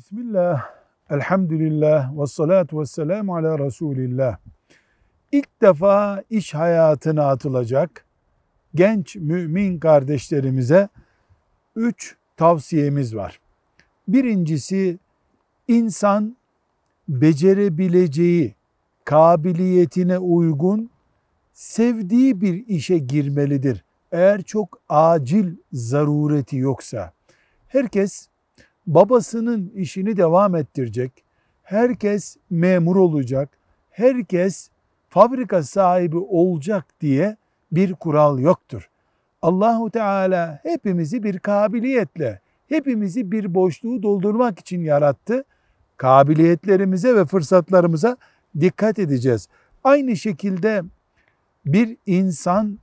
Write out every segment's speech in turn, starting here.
Bismillah, elhamdülillah, ve salatu ve selamu ala Resulillah. İlk defa iş hayatına atılacak genç mümin kardeşlerimize üç tavsiyemiz var. Birincisi insan becerebileceği, kabiliyetine uygun sevdiği bir işe girmelidir. Eğer çok acil zarureti yoksa. Herkes babasının işini devam ettirecek. Herkes memur olacak. Herkes fabrika sahibi olacak diye bir kural yoktur. Allahu Teala hepimizi bir kabiliyetle, hepimizi bir boşluğu doldurmak için yarattı. Kabiliyetlerimize ve fırsatlarımıza dikkat edeceğiz. Aynı şekilde bir insan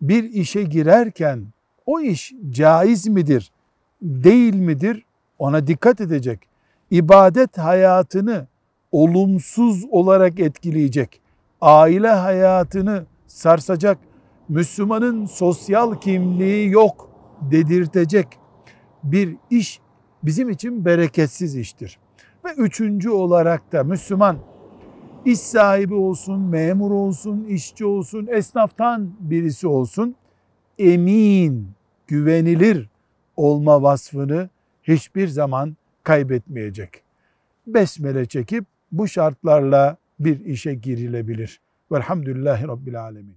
bir işe girerken o iş caiz midir, değil midir ona dikkat edecek. İbadet hayatını olumsuz olarak etkileyecek, aile hayatını sarsacak, Müslümanın sosyal kimliği yok dedirtecek bir iş bizim için bereketsiz iştir. Ve üçüncü olarak da Müslüman iş sahibi olsun, memur olsun, işçi olsun, esnaftan birisi olsun emin, güvenilir olma vasfını hiçbir zaman kaybetmeyecek. Besmele çekip bu şartlarla bir işe girilebilir. Velhamdülillahi Rabbil Alemin.